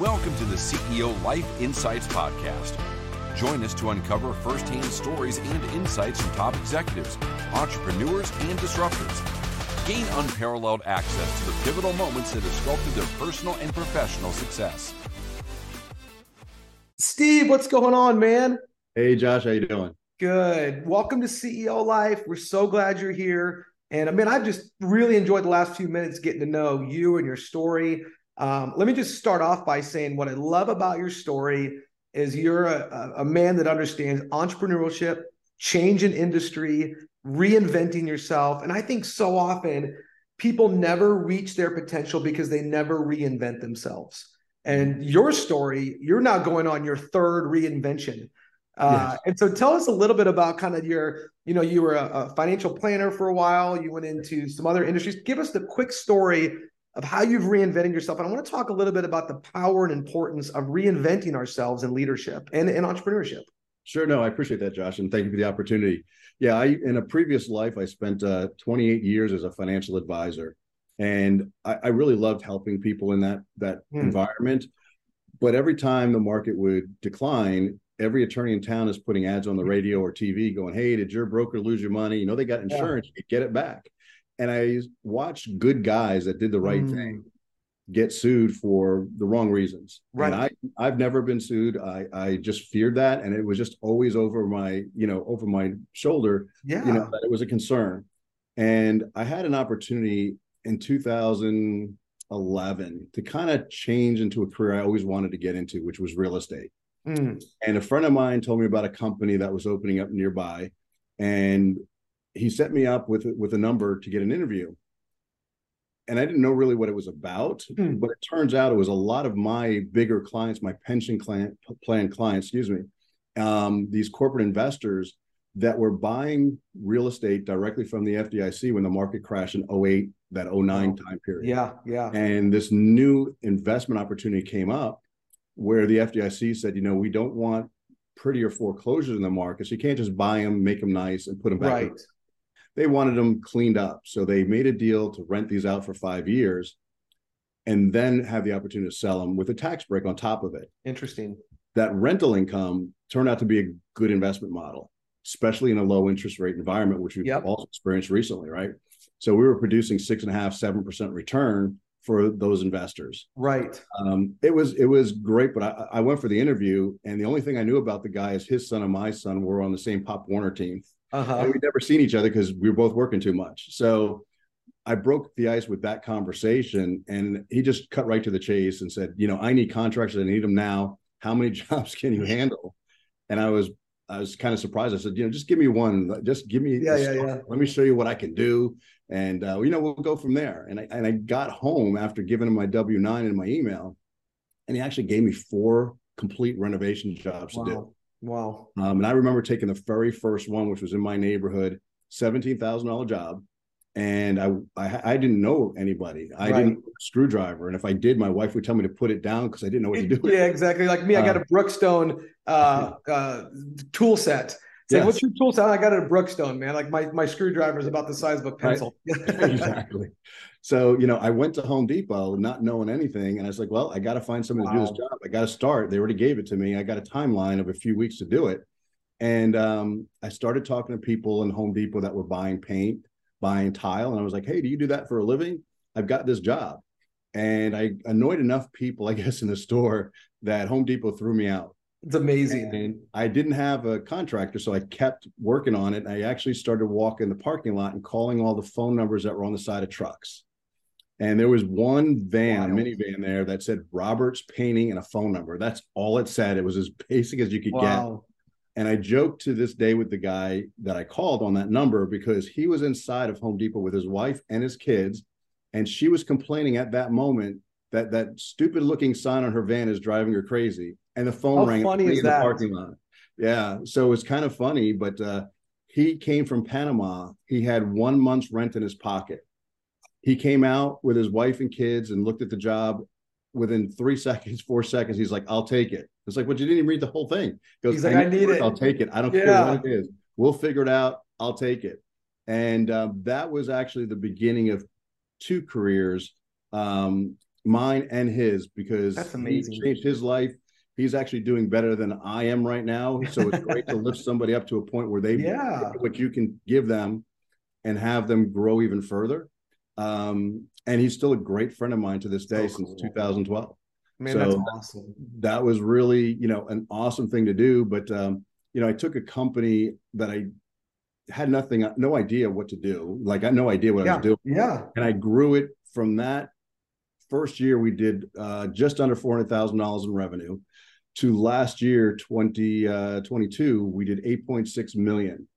Welcome to the CEO Life Insights Podcast. Join us to uncover firsthand stories and insights from top executives, entrepreneurs, and disruptors. Gain unparalleled access to the pivotal moments that have sculpted their personal and professional success. Steve, what's going on, man? Hey, Josh, how you doing? Good. Welcome to CEO Life. We're so glad you're here. And I mean, I've just really enjoyed the last few minutes getting to know you and your story. Um, let me just start off by saying what I love about your story is you're a, a man that understands entrepreneurship, change in industry, reinventing yourself. And I think so often people never reach their potential because they never reinvent themselves. And your story, you're now going on your third reinvention. Uh, yes. And so tell us a little bit about kind of your, you know, you were a, a, financial planner for a while, you went into some other industries. Give us the quick story of how you've reinvented yourself. And I want to talk a little bit about the power and importance of reinventing ourselves in leadership and in entrepreneurship. Sure. No, I appreciate that, Josh. And thank you for the opportunity. Yeah, I in a previous life, I spent uh, 28 years as a financial advisor. And I, I really loved helping people in that that hmm. environment. But every time the market would decline, every attorney in town is putting ads on the radio or TV going, Hey, did your broker lose your money? You know, they got insurance, yeah. get it back and I watched good guys that did the right mm. thing get sued for the wrong reasons. Right. And I I've never been sued. I I just feared that, and it was just always over my you know over my shoulder. Yeah. You know that it was a concern, and I had an opportunity in 2011 to kind of change into a career I always wanted to get into, which was real estate. Mm. And a friend of mine told me about a company that was opening up nearby, and he set me up with with a number to get an interview. And i didn't know really what it was about hmm. but it turns out it was a lot of my bigger clients my pension client, plan clients excuse me um, these corporate investors that were buying real estate directly from the fdic when the market crashed in 08 that 09 time period. Yeah yeah. And this new investment opportunity came up where the fdic said you know we don't want prettier foreclosures in the market so you can't just buy them make them nice and put them back right they wanted them cleaned up. So they made a deal to rent these out for five years and then have the opportunity to sell them with a tax break on top of it. Interesting. That rental income turned out to be a good investment model, especially in a low interest rate environment, which we've yep. also experienced recently, right? So we were producing six and a half, seven percent return for those investors. Right. Um, it was it was great, but I, I went for the interview, and the only thing I knew about the guy is his son and my son were on the same Pop Warner team. Uh-huh. And we'd never seen each other because we were both working too much. So I broke the ice with that conversation, and he just cut right to the chase and said, "You know, I need contractors. I need them now. How many jobs can you handle?" And I was I was kind of surprised. I said, "You know, just give me one. Just give me yeah, yeah, yeah. Let me show you what I can do, and uh, you know, we'll go from there." And I and I got home after giving him my W nine and my email, and he actually gave me four complete renovation jobs wow. to do. Wow. Um, and I remember taking the very first one, which was in my neighborhood, seventeen thousand dollar job, and I, I, I didn't know anybody. I right. didn't screwdriver, and if I did, my wife would tell me to put it down because I didn't know what to do. yeah, exactly. Like me, I got a uh, Brookstone uh, uh, tool set. Yes. what's your tool set? I got it at Brookstone, man. Like my my screwdriver is about the size of a pencil. Right. exactly. So, you know, I went to Home Depot not knowing anything. And I was like, well, I got to find someone wow. to do this job. I got to start. They already gave it to me. I got a timeline of a few weeks to do it. And um, I started talking to people in Home Depot that were buying paint, buying tile. And I was like, hey, do you do that for a living? I've got this job. And I annoyed enough people, I guess, in the store that Home Depot threw me out. It's amazing. And I didn't have a contractor, so I kept working on it. I actually started walking the parking lot and calling all the phone numbers that were on the side of trucks. And there was one van, wow. minivan there that said Roberts Painting and a phone number. That's all it said. It was as basic as you could wow. get. And I joked to this day with the guy that I called on that number because he was inside of Home Depot with his wife and his kids. And she was complaining at that moment that that stupid looking sign on her van is driving her crazy. And the phone How rang funny in the parking lot. Yeah. So it was kind of funny, but uh, he came from Panama. He had one month's rent in his pocket he came out with his wife and kids and looked at the job within three seconds, four seconds. He's like, I'll take it. It's like, but you didn't even read the whole thing. He goes, he's like, I, I need it. I'll take it. I don't yeah. care what it is. We'll figure it out. I'll take it. And um, that was actually the beginning of two careers. Um, mine and his because that's amazing. He changed his life. He's actually doing better than I am right now. So it's great to lift somebody up to a point where they yeah what you can give them and have them grow even further. Um, and he's still a great friend of mine to this day so since 2012. Man, so that's awesome. That was really, you know, an awesome thing to do. But um, you know, I took a company that I had nothing, no idea what to do. Like I had no idea what yeah. I was doing. Yeah. And I grew it from that first year we did uh, just under four hundred thousand dollars in revenue to last year 2022 uh, we did 8.6 million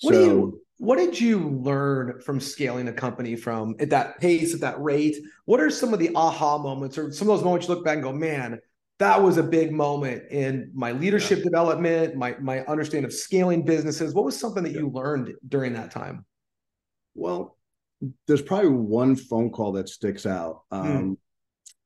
what so, do you what did you learn from scaling a company from at that pace at that rate what are some of the aha moments or some of those moments you look back and go man that was a big moment in my leadership yeah. development my my understanding of scaling businesses what was something that yeah. you learned during that time well there's probably one phone call that sticks out. Hmm. Um, mm.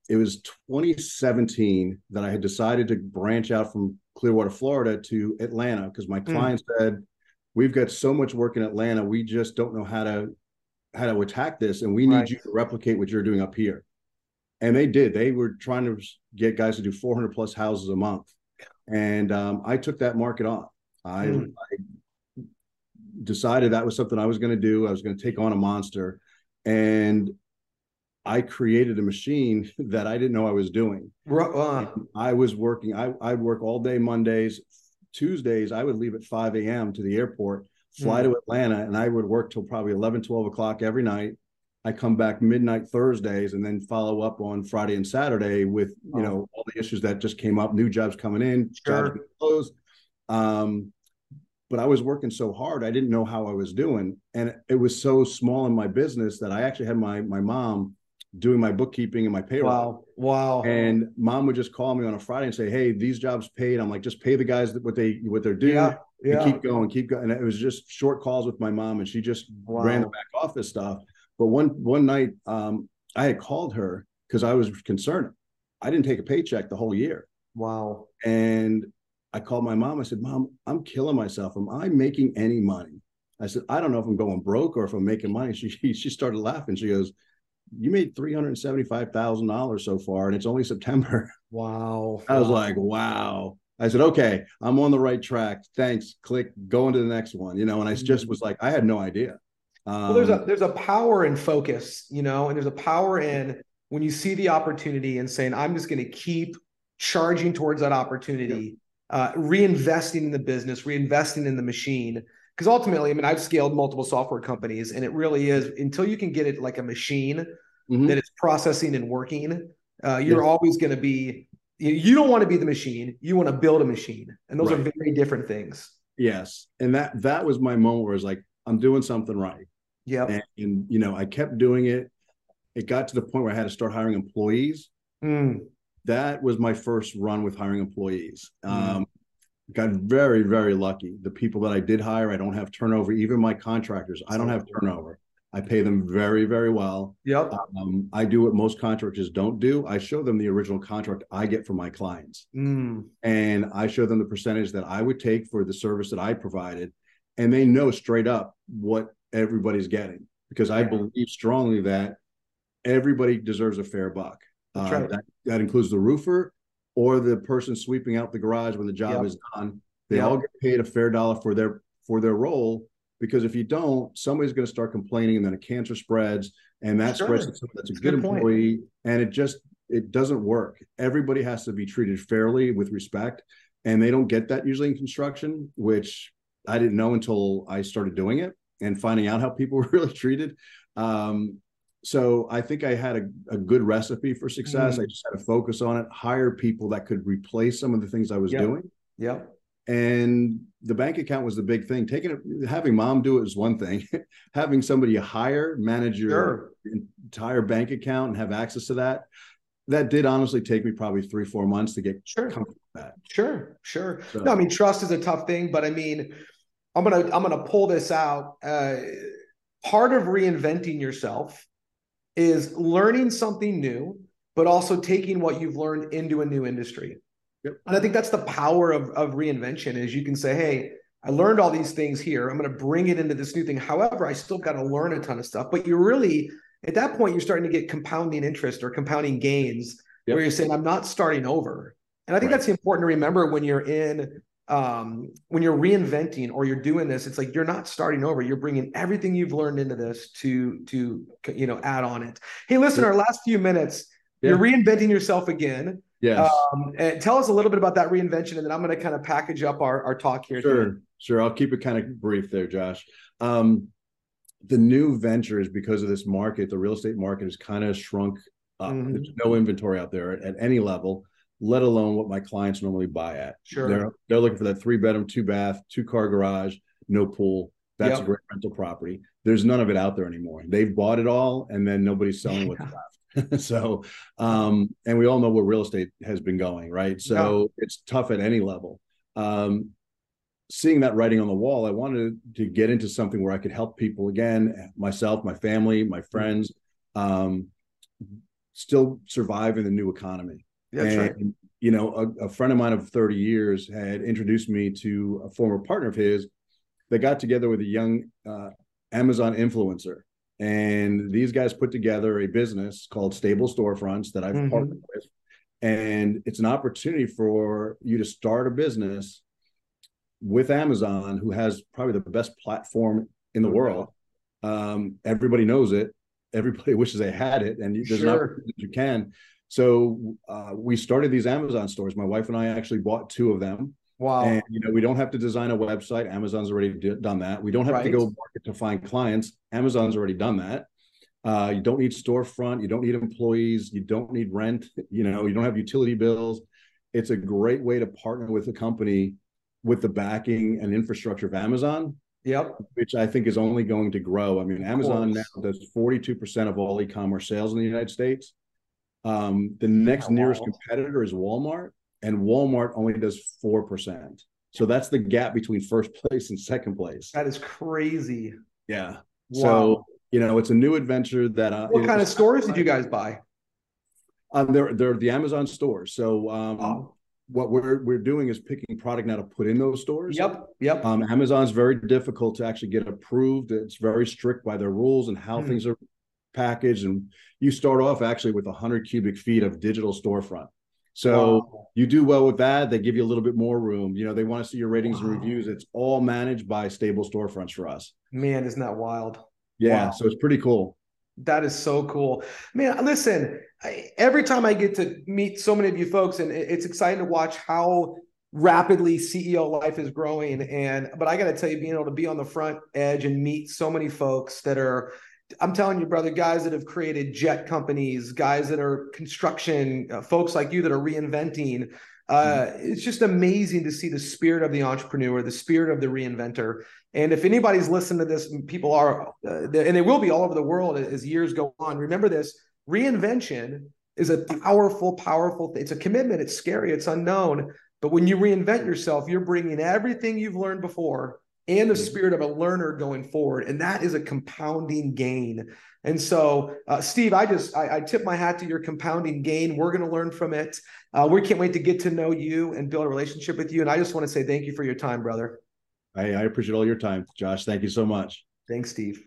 It was 2017 that I had decided to branch out from Clearwater, Florida to Atlanta because my hmm. client mm. said, "We've got so much work in Atlanta, we just don't know how to how to attack this, and we need right. you to replicate what you're doing up here." And they did. They were trying to get guys to do 400 plus houses a month, and um, I took that market on. I, mm. I decided that was something I was going to do. I was going to take on a monster. And I created a machine that I didn't know I was doing. Uh, I was working, I, I'd work all day Mondays. Tuesdays, I would leave at 5 a.m. to the airport, fly mm. to Atlanta, and I would work till probably 11, 12 o'clock every night. I come back midnight Thursdays and then follow up on Friday and Saturday with, you oh. know, all the issues that just came up, new jobs coming in, sure. jobs closed. Um, but I was working so hard, I didn't know how I was doing. And it was so small in my business that I actually had my my mom doing my bookkeeping and my payroll. Wow. Wow. And mom would just call me on a Friday and say, Hey, these jobs paid. I'm like, just pay the guys what they what they're doing. Yeah. yeah. keep going, keep going. And it was just short calls with my mom and she just wow. ran the back office stuff. But one one night um, I had called her because I was concerned. I didn't take a paycheck the whole year. Wow. And I called my mom. I said, Mom, I'm killing myself. Am I making any money? I said, I don't know if I'm going broke or if I'm making money. She she started laughing. She goes, You made three hundred seventy-five thousand dollars so far, and it's only September. Wow. I was like, Wow. I said, Okay, I'm on the right track. Thanks. Click, go into the next one. You know, and I just mm-hmm. was like, I had no idea. Um, well, there's a there's a power in focus, you know, and there's a power in when you see the opportunity and saying, I'm just going to keep charging towards that opportunity uh, reinvesting in the business, reinvesting in the machine. Because ultimately, I mean, I've scaled multiple software companies, and it really is until you can get it like a machine mm-hmm. that is processing and working. Uh, you're yeah. always going to be. You don't want to be the machine. You want to build a machine, and those right. are very different things. Yes, and that that was my moment where I was like, I'm doing something right. Yeah, and, and, you know, I kept doing it. It got to the point where I had to start hiring employees. Mm that was my first run with hiring employees. Mm. Um, got very, very lucky. The people that I did hire, I don't have turnover. Even my contractors, I don't have turnover. I pay them very, very well. Yep. Um, I do what most contractors don't do. I show them the original contract I get from my clients, mm. and I show them the percentage that I would take for the service that I provided, and they know straight up what everybody's getting because I yeah. believe strongly that everybody deserves a fair buck. Uh, right. that, that includes the roofer or the person sweeping out the garage when the job yep. is done. They yep. all get paid a fair dollar for their for their role because if you don't, somebody's going to start complaining, and then a cancer spreads, and that sure. spreads to someone that's a good, good employee, and it just it doesn't work. Everybody has to be treated fairly with respect, and they don't get that usually in construction, which I didn't know until I started doing it and finding out how people were really treated. Um, so I think I had a, a good recipe for success. Mm. I just had to focus on it, hire people that could replace some of the things I was yep. doing. Yeah. And the bank account was the big thing. Taking it, having mom do it is one thing. having somebody hire, manage your sure. entire bank account and have access to that. That did honestly take me probably three, four months to get sure. that. Sure, sure. So, no, I mean trust is a tough thing, but I mean, I'm gonna I'm gonna pull this out. Uh, part of reinventing yourself is learning something new, but also taking what you've learned into a new industry. Yep. And I think that's the power of, of reinvention is you can say, hey, I learned all these things here. I'm going to bring it into this new thing. However, I still got to learn a ton of stuff, but you're really at that point you're starting to get compounding interest or compounding gains yep. where you're saying i'm not starting over and i think right. that's important to remember when you're in um, when you're reinventing or you're doing this it's like you're not starting over you're bringing everything you've learned into this to to you know add on it hey listen our last few minutes yeah. you're reinventing yourself again Yes. Um, and tell us a little bit about that reinvention, and then I'm going to kind of package up our, our talk here. Sure, sure. I'll keep it kind of brief there, Josh. Um, the new ventures, because of this market, the real estate market has kind of shrunk up. Mm-hmm. There's no inventory out there at, at, any level, let alone what my clients normally buy at. Sure. They're, they're looking for that three bedroom, two bath, two car garage, no pool. That's yep. a great rental property. There's none of it out there anymore. They've bought it all, and then nobody's selling what's left. so, um, and we all know where real estate has been going, right? So yeah. it's tough at any level. Um, seeing that writing on the wall, I wanted to get into something where I could help people again, myself, my family, my mm-hmm. friends, um, still survive in the new economy. Yeah, and, right. You know, a, a, friend of mine of 30 years had introduced me to a former partner of his that got together with a young uh, Amazon influencer and these guys put together a business called Stable Storefronts that I've mm-hmm. partnered with. And it's an opportunity for you to start a business with Amazon, who has probably the best platform in the world. Um, everybody knows it. Everybody wishes they had it, and there's sure. an opportunity you can. So uh, we started these Amazon stores. My wife and I actually bought two of them. Wow. And you know, we don't have to design a website. Amazon's already d- done that. We don't have right. to go market to find clients. Amazon's already done that. Uh, you don't need storefront. You don't need employees. You don't need rent. You know, you don't have utility bills. It's a great way to partner with a company with the backing and infrastructure of Amazon. Yep. Which I think is only going to grow. I mean, Amazon now does 42% of all e-commerce sales in the United States. Um, the next nearest competitor is Walmart and Walmart only does 4%. So that's the gap between first place and second place. That is crazy. Yeah. Wow. So, you know, it's a new adventure that. Uh, what kind of stores did you guys buy? Um, they're, they're the Amazon stores. So, um, oh. what we're, we're doing is picking product now to put in those stores. Yep. Yep. Um, Amazon's very difficult to actually get approved. It's very strict by their rules and how hmm. things are packaged. And you start off actually with 100 cubic feet of digital storefront. So wow. you do well with that. They give you a little bit more room. You know, they want to see your ratings wow. and reviews. It's all managed by stable storefronts for us. Man, isn't that wild? Yeah. Wow. So it's pretty cool. That is so cool. Man, listen, I, every time I get to meet so many of you folks, and it's exciting to watch how rapidly CEO life is growing. And, but I got to tell you, being able to be on the front edge and meet so many folks that are, I'm telling you, brother, guys that have created jet companies, guys that are construction, uh, folks like you that are reinventing. Uh, mm-hmm. It's just amazing to see the spirit of the entrepreneur, the spirit of the reinventor. And if anybody's listened to this, people are, uh, and they will be all over the world as years go on. Remember this: reinvention is a powerful, powerful. It's a commitment. It's scary. It's unknown. But when you reinvent yourself, you're bringing everything you've learned before and the spirit of a learner going forward and that is a compounding gain. And so uh, steve i just I, I, tip my hat to your compounding gain. We're going to learn from it. Uh, we can't wait to get to know you and build a relationship with you and i just want to say thank you for your time brother. I, I appreciate all your time josh. Thank you so much. Thanks steve